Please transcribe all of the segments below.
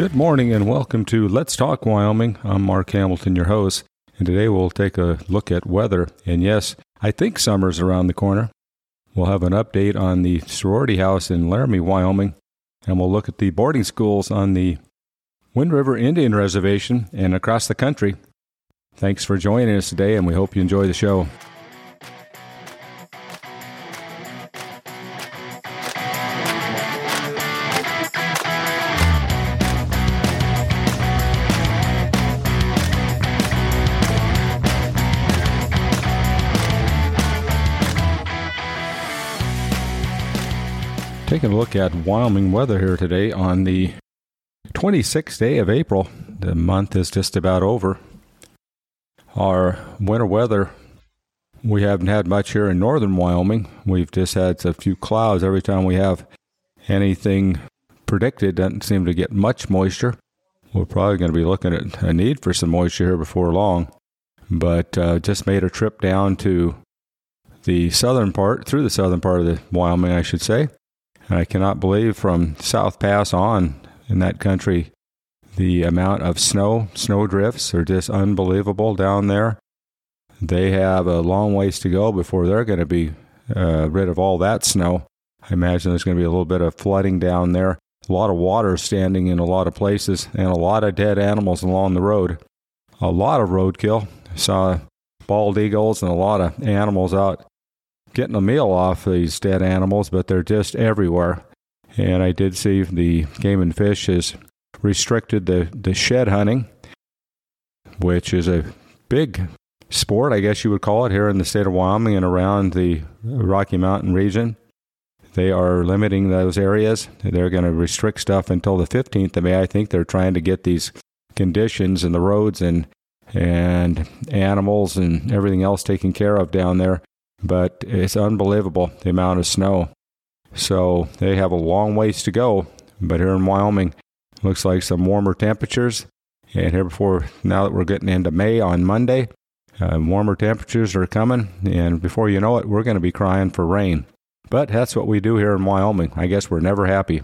Good morning and welcome to Let's Talk Wyoming. I'm Mark Hamilton, your host, and today we'll take a look at weather. And yes, I think summer's around the corner. We'll have an update on the sorority house in Laramie, Wyoming, and we'll look at the boarding schools on the Wind River Indian Reservation and across the country. Thanks for joining us today, and we hope you enjoy the show. Taking a look at Wyoming weather here today on the 26th day of April. The month is just about over. Our winter weather, we haven't had much here in northern Wyoming. We've just had a few clouds every time we have anything predicted. Doesn't seem to get much moisture. We're probably going to be looking at a need for some moisture here before long. But uh, just made a trip down to the southern part, through the southern part of the Wyoming, I should say I cannot believe from South Pass on in that country, the amount of snow, snow drifts are just unbelievable down there. They have a long ways to go before they're going to be uh, rid of all that snow. I imagine there's going to be a little bit of flooding down there, a lot of water standing in a lot of places, and a lot of dead animals along the road. A lot of roadkill. I saw bald eagles and a lot of animals out getting a meal off these dead animals, but they're just everywhere. And I did see the Game and Fish has restricted the, the shed hunting, which is a big sport, I guess you would call it, here in the state of Wyoming and around the Rocky Mountain region. They are limiting those areas. They're going to restrict stuff until the 15th of May. I think they're trying to get these conditions and the roads and and animals and everything else taken care of down there but it's unbelievable the amount of snow. So they have a long ways to go. But here in Wyoming, looks like some warmer temperatures. And here before, now that we're getting into May on Monday, uh, warmer temperatures are coming. And before you know it, we're going to be crying for rain. But that's what we do here in Wyoming. I guess we're never happy.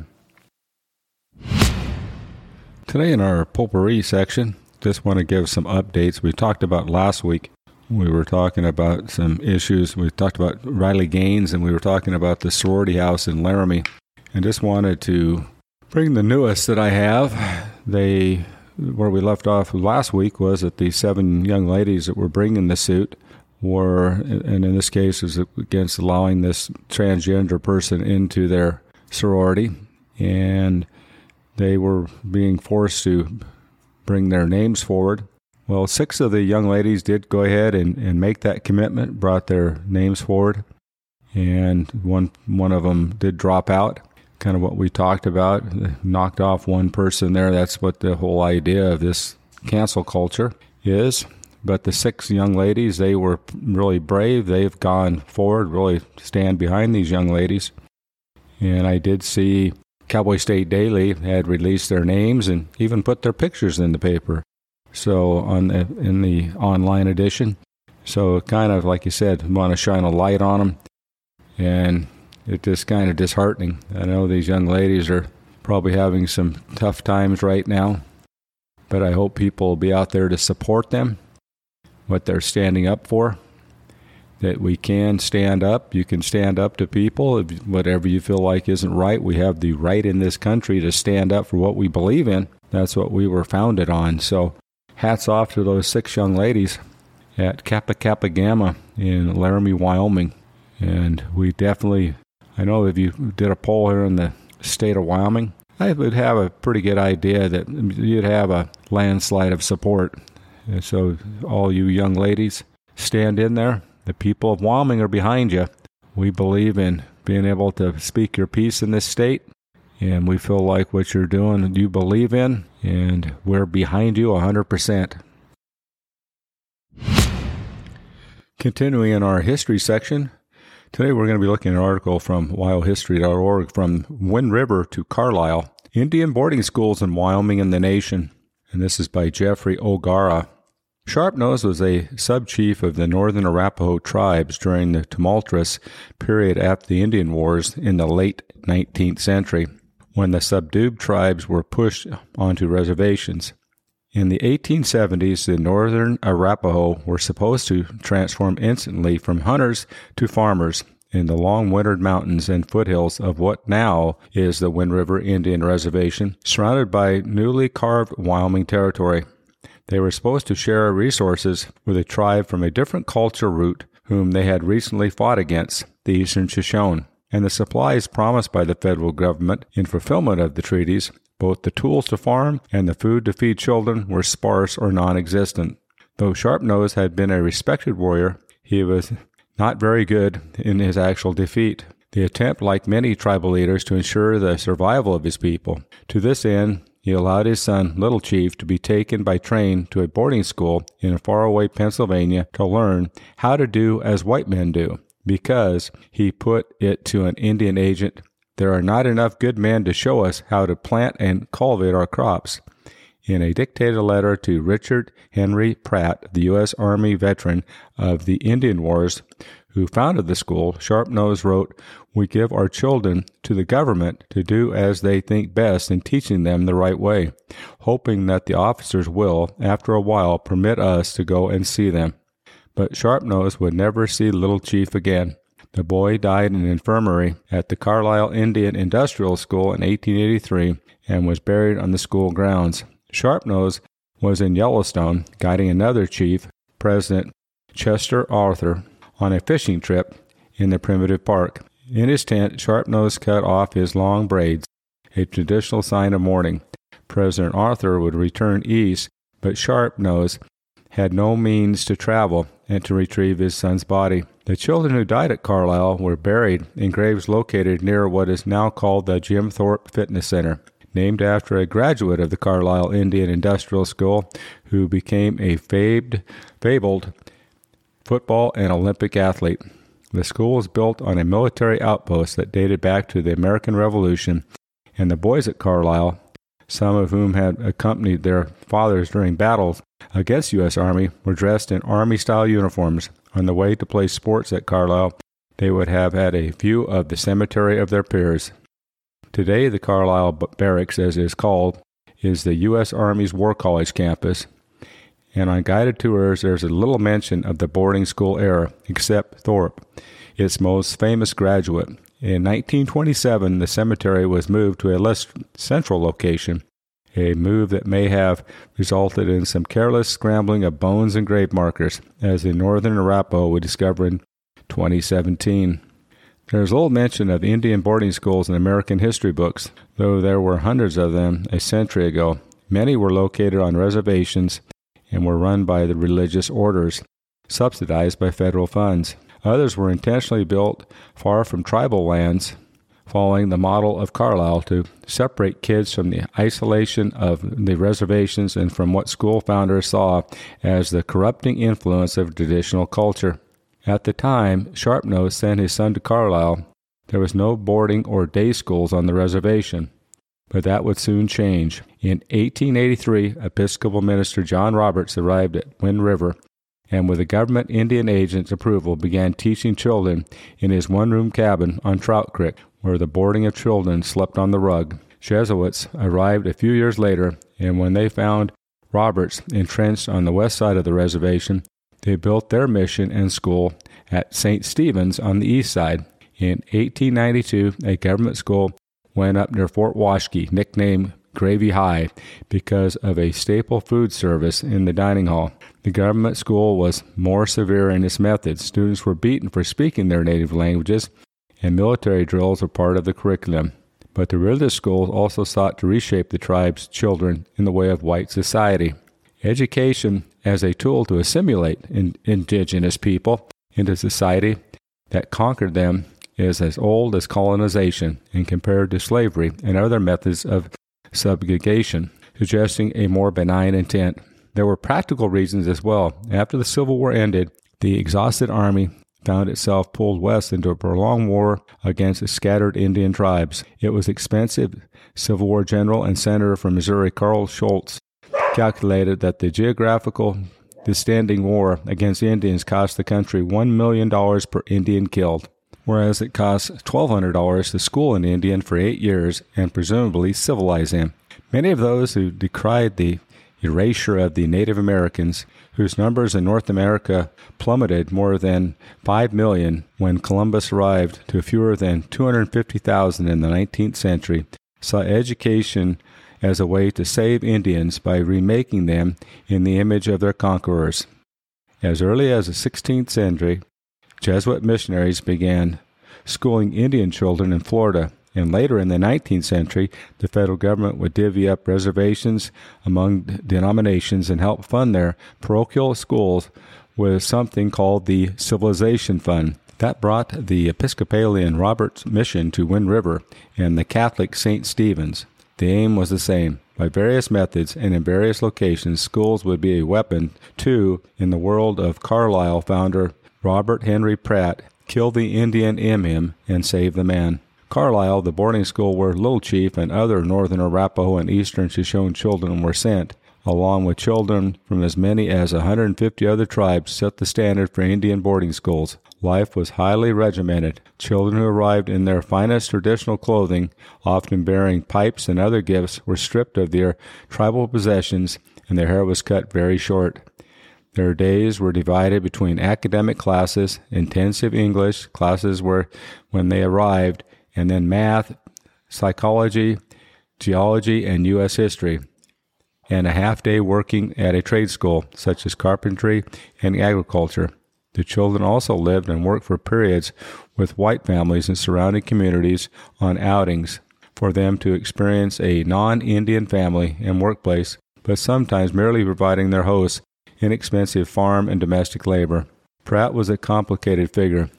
Today in our potpourri section, just want to give some updates. We talked about last week we were talking about some issues. We talked about Riley Gaines and we were talking about the sorority house in Laramie. And just wanted to bring the newest that I have. They, where we left off last week was that the seven young ladies that were bringing the suit were, and in this case, was against allowing this transgender person into their sorority. And they were being forced to bring their names forward well, six of the young ladies did go ahead and, and make that commitment, brought their names forward, and one one of them did drop out. Kind of what we talked about, knocked off one person there. That's what the whole idea of this cancel culture is. But the six young ladies, they were really brave. They've gone forward, really stand behind these young ladies. And I did see Cowboy State Daily had released their names and even put their pictures in the paper. So on the, in the online edition, so kind of like you said, want to shine a light on them, and it's just kind of disheartening. I know these young ladies are probably having some tough times right now, but I hope people will be out there to support them, what they're standing up for. That we can stand up. You can stand up to people. Whatever you feel like isn't right, we have the right in this country to stand up for what we believe in. That's what we were founded on. So hats off to those six young ladies at Kappa Kappa Gamma in Laramie, Wyoming. And we definitely, I know if you did a poll here in the state of Wyoming, I would have a pretty good idea that you'd have a landslide of support. And so, all you young ladies, stand in there. The people of Wyoming are behind you. We believe in being able to speak your piece in this state and we feel like what you're doing you believe in, and we're behind you 100%. Continuing in our history section, today we're going to be looking at an article from WyoHistory.org from Wind River to Carlisle Indian Boarding Schools in Wyoming and the Nation. And this is by Geoffrey O'Gara. Sharpnose was a sub chief of the northern Arapaho tribes during the tumultuous period after the Indian Wars in the late 19th century. When the subdued tribes were pushed onto reservations. In the 1870s, the northern Arapaho were supposed to transform instantly from hunters to farmers in the long wintered mountains and foothills of what now is the Wind River Indian Reservation, surrounded by newly carved Wyoming territory. They were supposed to share resources with a tribe from a different culture root whom they had recently fought against, the Eastern Shoshone. And the supplies promised by the federal government in fulfillment of the treaties both the tools to farm and the food to feed children were sparse or non existent. Though Sharpnose had been a respected warrior, he was not very good in his actual defeat. The attempt, like many tribal leaders, to ensure the survival of his people. To this end, he allowed his son, Little Chief, to be taken by train to a boarding school in a faraway Pennsylvania to learn how to do as white men do, because he put it to an Indian agent there are not enough good men to show us how to plant and cultivate our crops. In a dictated letter to Richard Henry Pratt, the U.S. Army veteran of the Indian Wars, who founded the school, Sharpnose wrote, We give our children to the government to do as they think best in teaching them the right way, hoping that the officers will, after a while, permit us to go and see them. But Sharpnose would never see Little Chief again. The boy died in infirmary at the Carlisle Indian Industrial School in 1883 and was buried on the school grounds. Sharpnose was in Yellowstone guiding another chief, President Chester Arthur, on a fishing trip in the primitive park. In his tent, Sharpnose cut off his long braids, a traditional sign of mourning. President Arthur would return east, but Sharpnose had no means to travel and to retrieve his son's body. The children who died at Carlisle were buried in graves located near what is now called the Jim Thorpe Fitness Center, named after a graduate of the Carlisle Indian Industrial School who became a famed, fabled football and Olympic athlete. The school was built on a military outpost that dated back to the American Revolution, and the boys at Carlisle, some of whom had accompanied their fathers during battles against U.S. Army, were dressed in Army style uniforms on the way to play sports at Carlisle, they would have had a view of the cemetery of their peers. Today, the Carlisle Barracks, as it is called, is the U.S. Army's War College campus, and on guided tours, there's a little mention of the boarding school era, except Thorpe, its most famous graduate. In 1927, the cemetery was moved to a less central location, a move that may have resulted in some careless scrambling of bones and grave markers, as the northern Arapaho would discover in 2017. There is little mention of Indian boarding schools in American history books, though there were hundreds of them a century ago. Many were located on reservations and were run by the religious orders, subsidized by federal funds. Others were intentionally built far from tribal lands following the model of Carlisle to separate kids from the isolation of the reservations and from what school founders saw as the corrupting influence of traditional culture. At the time Sharpnose sent his son to Carlisle, there was no boarding or day schools on the reservation. But that would soon change. In 1883, Episcopal minister John Roberts arrived at Wind River and with a government Indian agent's approval began teaching children in his one room cabin on Trout Creek, where the boarding of children slept on the rug. Jesuits arrived a few years later, and when they found Roberts entrenched on the west side of the reservation, they built their mission and school at St. Stephen's on the east side. In 1892, a government school went up near Fort Washakie, nicknamed Gravy High, because of a staple food service in the dining hall. The government school was more severe in its methods. Students were beaten for speaking their native languages and military drills were part of the curriculum. But the religious schools also sought to reshape the tribe's children in the way of white society. Education as a tool to assimilate in indigenous people into society that conquered them is as old as colonization and compared to slavery and other methods of subjugation, suggesting a more benign intent. There were practical reasons as well. After the Civil War ended, the exhausted army found itself pulled west into a prolonged war against the scattered Indian tribes. It was expensive. Civil War general and senator from Missouri Carl Schurz calculated that the geographical the standing war against Indians cost the country $1 million per Indian killed. Whereas it costs $1,200 to school an Indian for eight years and presumably civilize him. Many of those who decried the erasure of the Native Americans, whose numbers in North America plummeted more than 5 million when Columbus arrived to fewer than 250,000 in the 19th century, saw education as a way to save Indians by remaking them in the image of their conquerors. As early as the 16th century, Jesuit missionaries began schooling Indian children in Florida and later in the 19th century, the federal government would divvy up reservations among denominations and help fund their parochial schools with something called the Civilization Fund. That brought the Episcopalian Roberts Mission to Wind River and the Catholic St. Stephen's. The aim was the same. By various methods and in various locations, schools would be a weapon too, in the world of Carlisle founder Robert Henry Pratt, kill the Indian in him and save the man. Carlisle, the boarding school where Little Chief and other northern Arapaho and eastern Shoshone children were sent, along with children from as many as 150 other tribes, set the standard for Indian boarding schools. Life was highly regimented. Children who arrived in their finest traditional clothing, often bearing pipes and other gifts, were stripped of their tribal possessions, and their hair was cut very short. Their days were divided between academic classes, intensive English classes were when they arrived, and then math, psychology, geology, and U.S. history, and a half day working at a trade school, such as carpentry and agriculture. The children also lived and worked for periods with white families in surrounding communities on outings for them to experience a non Indian family and workplace, but sometimes merely providing their hosts inexpensive farm and domestic labor. Pratt was a complicated figure.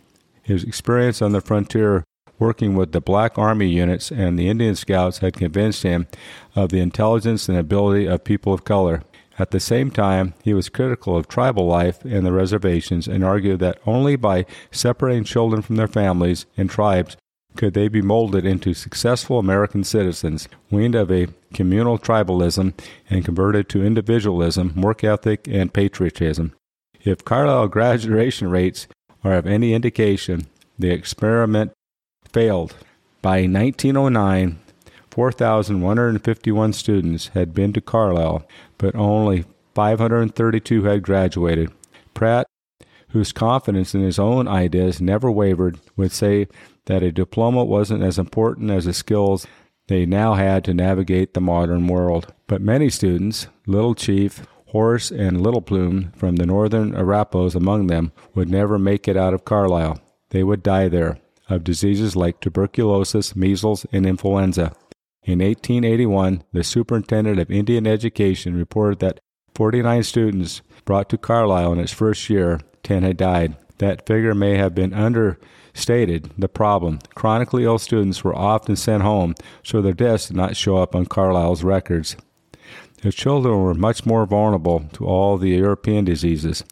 His experience on the frontier working with the Black Army units and the Indian Scouts had convinced him of the intelligence and ability of people of color. At the same time, he was critical of tribal life and the reservations and argued that only by separating children from their families and tribes could they be molded into successful American citizens, weaned of a communal tribalism and converted to individualism, work ethic, and patriotism. If Carlisle graduation rates are of any indication, the experiment failed. By 1909, 4,151 students had been to Carlisle, but only 532 had graduated. Pratt, whose confidence in his own ideas never wavered, would say that a diploma wasn't as important as the skills they now had to navigate the modern world. But many students, Little Chief, Horace, and Little Plume from the northern Arapahoes among them, would never make it out of Carlisle. They would die there of diseases like tuberculosis, measles, and influenza. In 1881, the superintendent of Indian education reported that 49 students brought to Carlisle in its first year, 10 had died. That figure may have been understated. The problem chronically ill students were often sent home, so their deaths did not show up on Carlisle's records. The children were much more vulnerable to all the European diseases,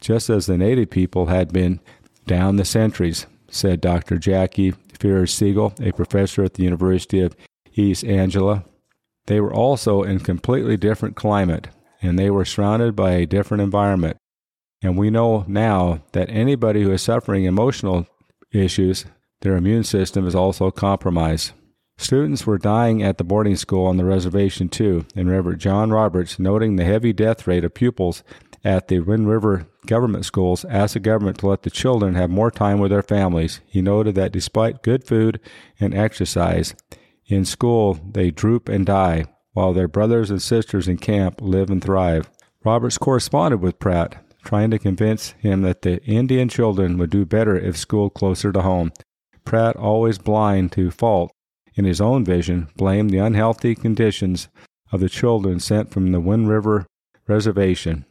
just as the native people had been down the centuries said Dr. Jackie Ferris Siegel, a professor at the University of East Anglia. They were also in completely different climate, and they were surrounded by a different environment. And we know now that anybody who is suffering emotional issues, their immune system is also compromised. Students were dying at the boarding school on the reservation too, and Reverend John Roberts, noting the heavy death rate of pupils at the Wind River government schools asked the government to let the children have more time with their families. He noted that despite good food and exercise, in school they droop and die, while their brothers and sisters in camp live and thrive. Roberts corresponded with Pratt, trying to convince him that the Indian children would do better if schooled closer to home. Pratt, always blind to fault in his own vision, blamed the unhealthy conditions of the children sent from the Wind River Reservation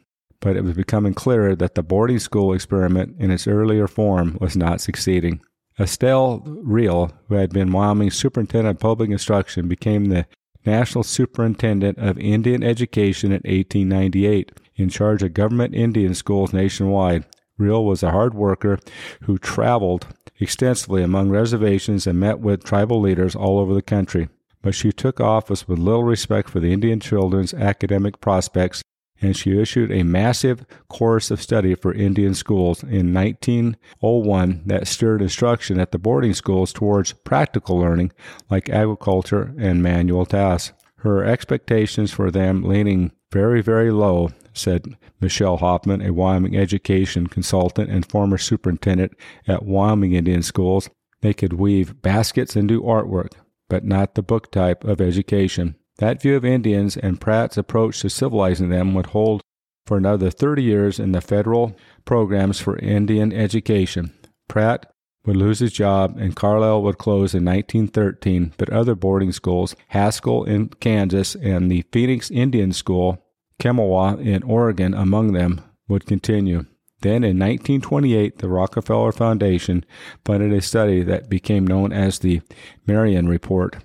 but it was becoming clear that the boarding school experiment in its earlier form was not succeeding. Estelle Reel, who had been Wyoming's superintendent of public instruction, became the National Superintendent of Indian Education in 1898, in charge of government Indian schools nationwide. Reel was a hard worker who traveled extensively among reservations and met with tribal leaders all over the country. But she took office with little respect for the Indian children's academic prospects and she issued a massive course of study for Indian schools in 1901 that steered instruction at the boarding schools towards practical learning like agriculture and manual tasks. Her expectations for them leaning very, very low, said Michelle Hoffman, a Wyoming education consultant and former superintendent at Wyoming Indian schools. They could weave baskets and do artwork, but not the book type of education. That view of Indians and Pratt's approach to civilizing them would hold for another 30 years in the federal programs for Indian education. Pratt would lose his job and Carlisle would close in 1913, but other boarding schools, Haskell in Kansas and the Phoenix Indian School, Chemawa in Oregon among them, would continue. Then in 1928, the Rockefeller Foundation funded a study that became known as the Meriam Report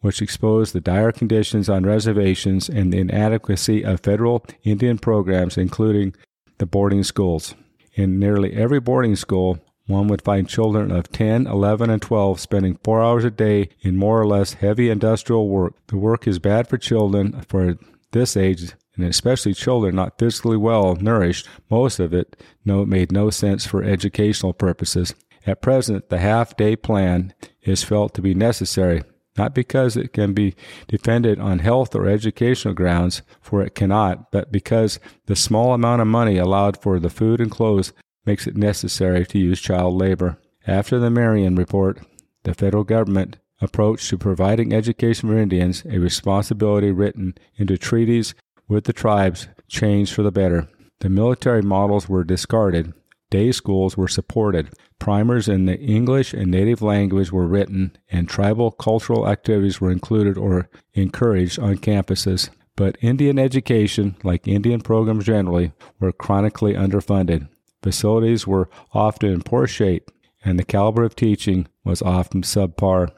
which exposed the dire conditions on reservations and the inadequacy of federal Indian programs, including the boarding schools. In nearly every boarding school, one would find children of 10, 11, and 12 spending four hours a day in more or less heavy industrial work. The work is bad for children for this age, and especially children not physically well nourished. Most of it no, made no sense for educational purposes. At present, the half day plan is felt to be necessary not because it can be defended on health or educational grounds, for it cannot, but because the small amount of money allowed for the food and clothes makes it necessary to use child labor. After the Meriam Report, the federal government approach to providing education for Indians, a responsibility written into treaties with the tribes, changed for the better. The military models were discarded, Day schools were supported. Primers in the English and native language were written, and tribal cultural activities were included or encouraged on campuses. But Indian education, like Indian programs generally, were chronically underfunded. Facilities were often in poor shape, and the caliber of teaching was often subpar.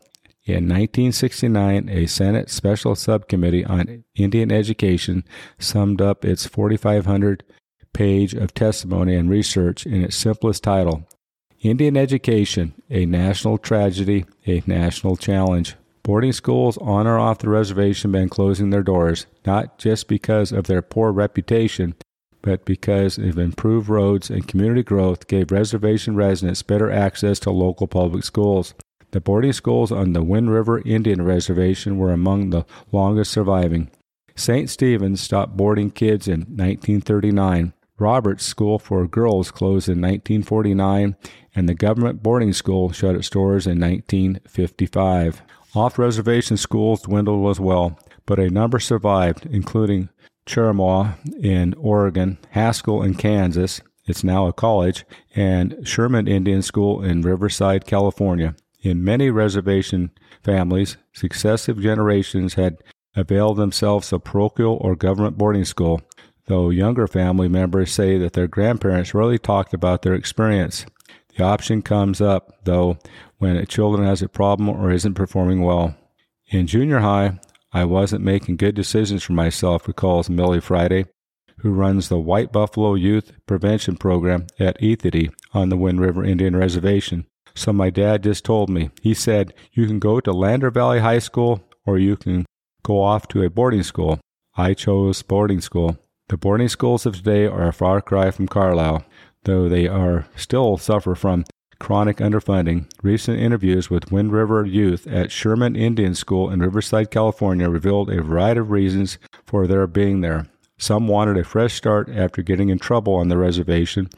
In 1969, a Senate Special Subcommittee on Indian Education summed up its 4,500 page of testimony and research in its simplest title Indian Education A National Tragedy, a National Challenge. Boarding schools on or off the reservation have been closing their doors, not just because of their poor reputation, but because of improved roads and community growth gave reservation residents better access to local public schools. The boarding schools on the Wind River Indian Reservation were among the longest surviving. St. Stephen's stopped boarding kids in 1939. Roberts School for Girls closed in 1949, and the government boarding school shut its doors in 1955. Off reservation schools dwindled as well, but a number survived, including Chemawa in Oregon, Haskell in Kansas, it's now a college, and Sherman Indian School in Riverside, California. In many reservation families, successive generations had availed themselves of parochial or government boarding school though younger family members say that their grandparents rarely talked about their experience. The option comes up, though, when a children has a problem or isn't performing well. In junior high, I wasn't making good decisions for myself, recalls Millie Friday, who runs the White Buffalo Youth Prevention Program at Ethete on the Wind River Indian Reservation. So my dad just told me. He said, You can go to Lander Valley High School or you can go off to a boarding school. I chose boarding school. The boarding schools of today are a far cry from Carlisle, though they are still suffer from chronic underfunding. Recent interviews with Wind River youth at Sherman Indian School in Riverside, California revealed a variety of reasons for their being there. Some wanted a fresh start after getting in trouble on the reservation.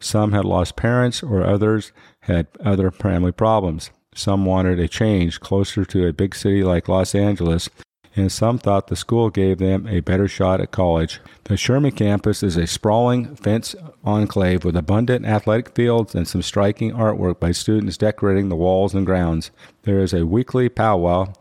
Some had lost parents, or others had other family problems. Some wanted a change closer to a big city like Los Angeles, and some thought the school gave them a better shot at college. The Sherman campus is a sprawling fence enclave with abundant athletic fields and some striking artwork by students decorating the walls and grounds. There is a weekly powwow,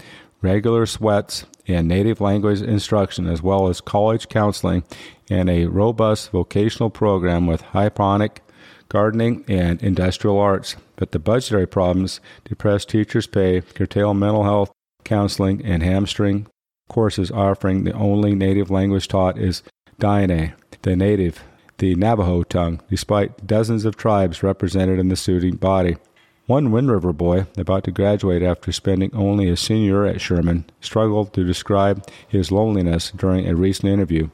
regular sweats, and native language instruction, as well as college counseling and a robust vocational program with hydroponic gardening, and industrial arts. But the budgetary problems, depressed teachers' pay, curtail mental health counseling, and hamstring courses offering the only native language taught is Dine, the native, the Navajo tongue, despite dozens of tribes represented in the student body. One Wind River boy, about to graduate after spending only a senior at Sherman, struggled to describe his loneliness during a recent interview.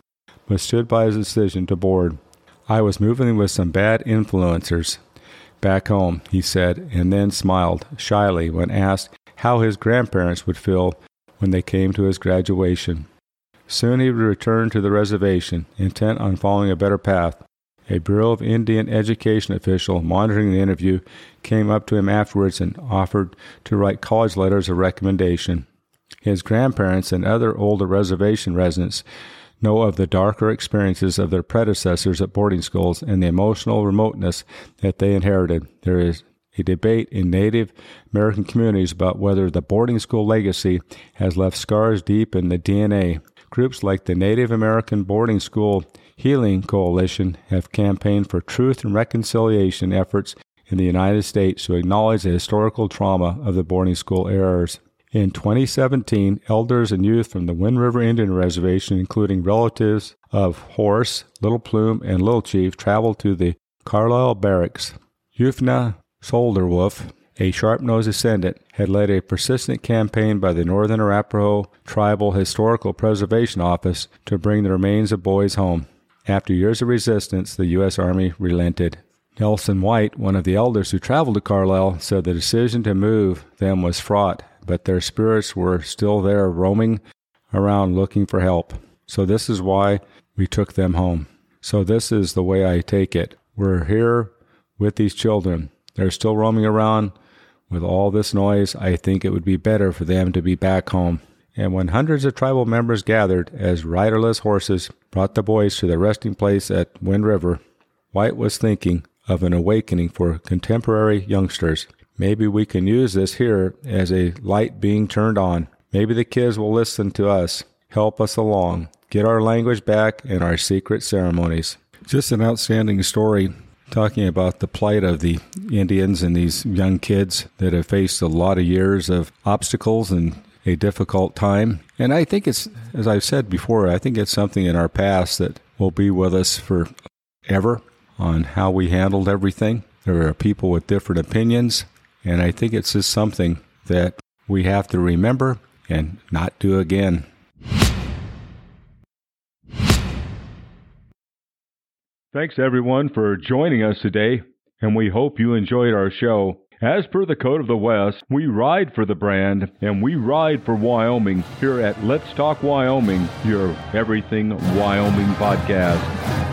but stood by his decision to board. I was moving with some bad influencers back home, he said, and then smiled shyly when asked how his grandparents would feel when they came to his graduation. Soon he would return to the reservation, intent on following a better path. A Bureau of Indian Education official monitoring the interview came up to him afterwards and offered to write college letters of recommendation. His grandparents and other older reservation residents know of the darker experiences of their predecessors at boarding schools and the emotional remoteness that they inherited. There is a debate in Native American communities about whether the boarding school legacy has left scars deep in the DNA. Groups like the Native American Boarding School Healing Coalition have campaigned for truth and reconciliation efforts in the United States to acknowledge the historical trauma of the boarding school errors. In 2017, elders and youth from the Wind River Indian Reservation, including relatives of Horse, Little Plume, and Little Chief, traveled to the Carlisle Barracks. Yufna Soldier Wolf, a sharp-nosed ascendant, had led a persistent campaign by the Northern Arapaho Tribal Historical Preservation Office to bring the remains of boys home. After years of resistance, the U.S. Army relented. Nelson White, one of the elders who traveled to Carlisle, said the decision to move them was fraught but their spirits were still there roaming around looking for help. So this is why we took them home. So this is the way I take it. We're here with these children. They're still roaming around with all this noise. I think it would be better for them to be back home. And when hundreds of tribal members gathered as riderless horses brought the boys to their resting place at Wind River, White was thinking of an awakening for contemporary youngsters. Maybe we can use this here as a light being turned on. Maybe the kids will listen to us, help us along, get our language back and our secret ceremonies. Just an outstanding story talking about the plight of the Indians and these young kids that have faced a lot of years of obstacles and a difficult time. And I think it's, as I've said before, I think it's something in our past that will be with us forever on how we handled everything. There are people with different opinions, and I think it's just something that we have to remember and not do again. Thanks everyone for joining us today, and we hope you enjoyed our show. As per the code of the West, we ride for the brand and we ride for Wyoming here at Let's Talk Wyoming, your Everything Wyoming podcast.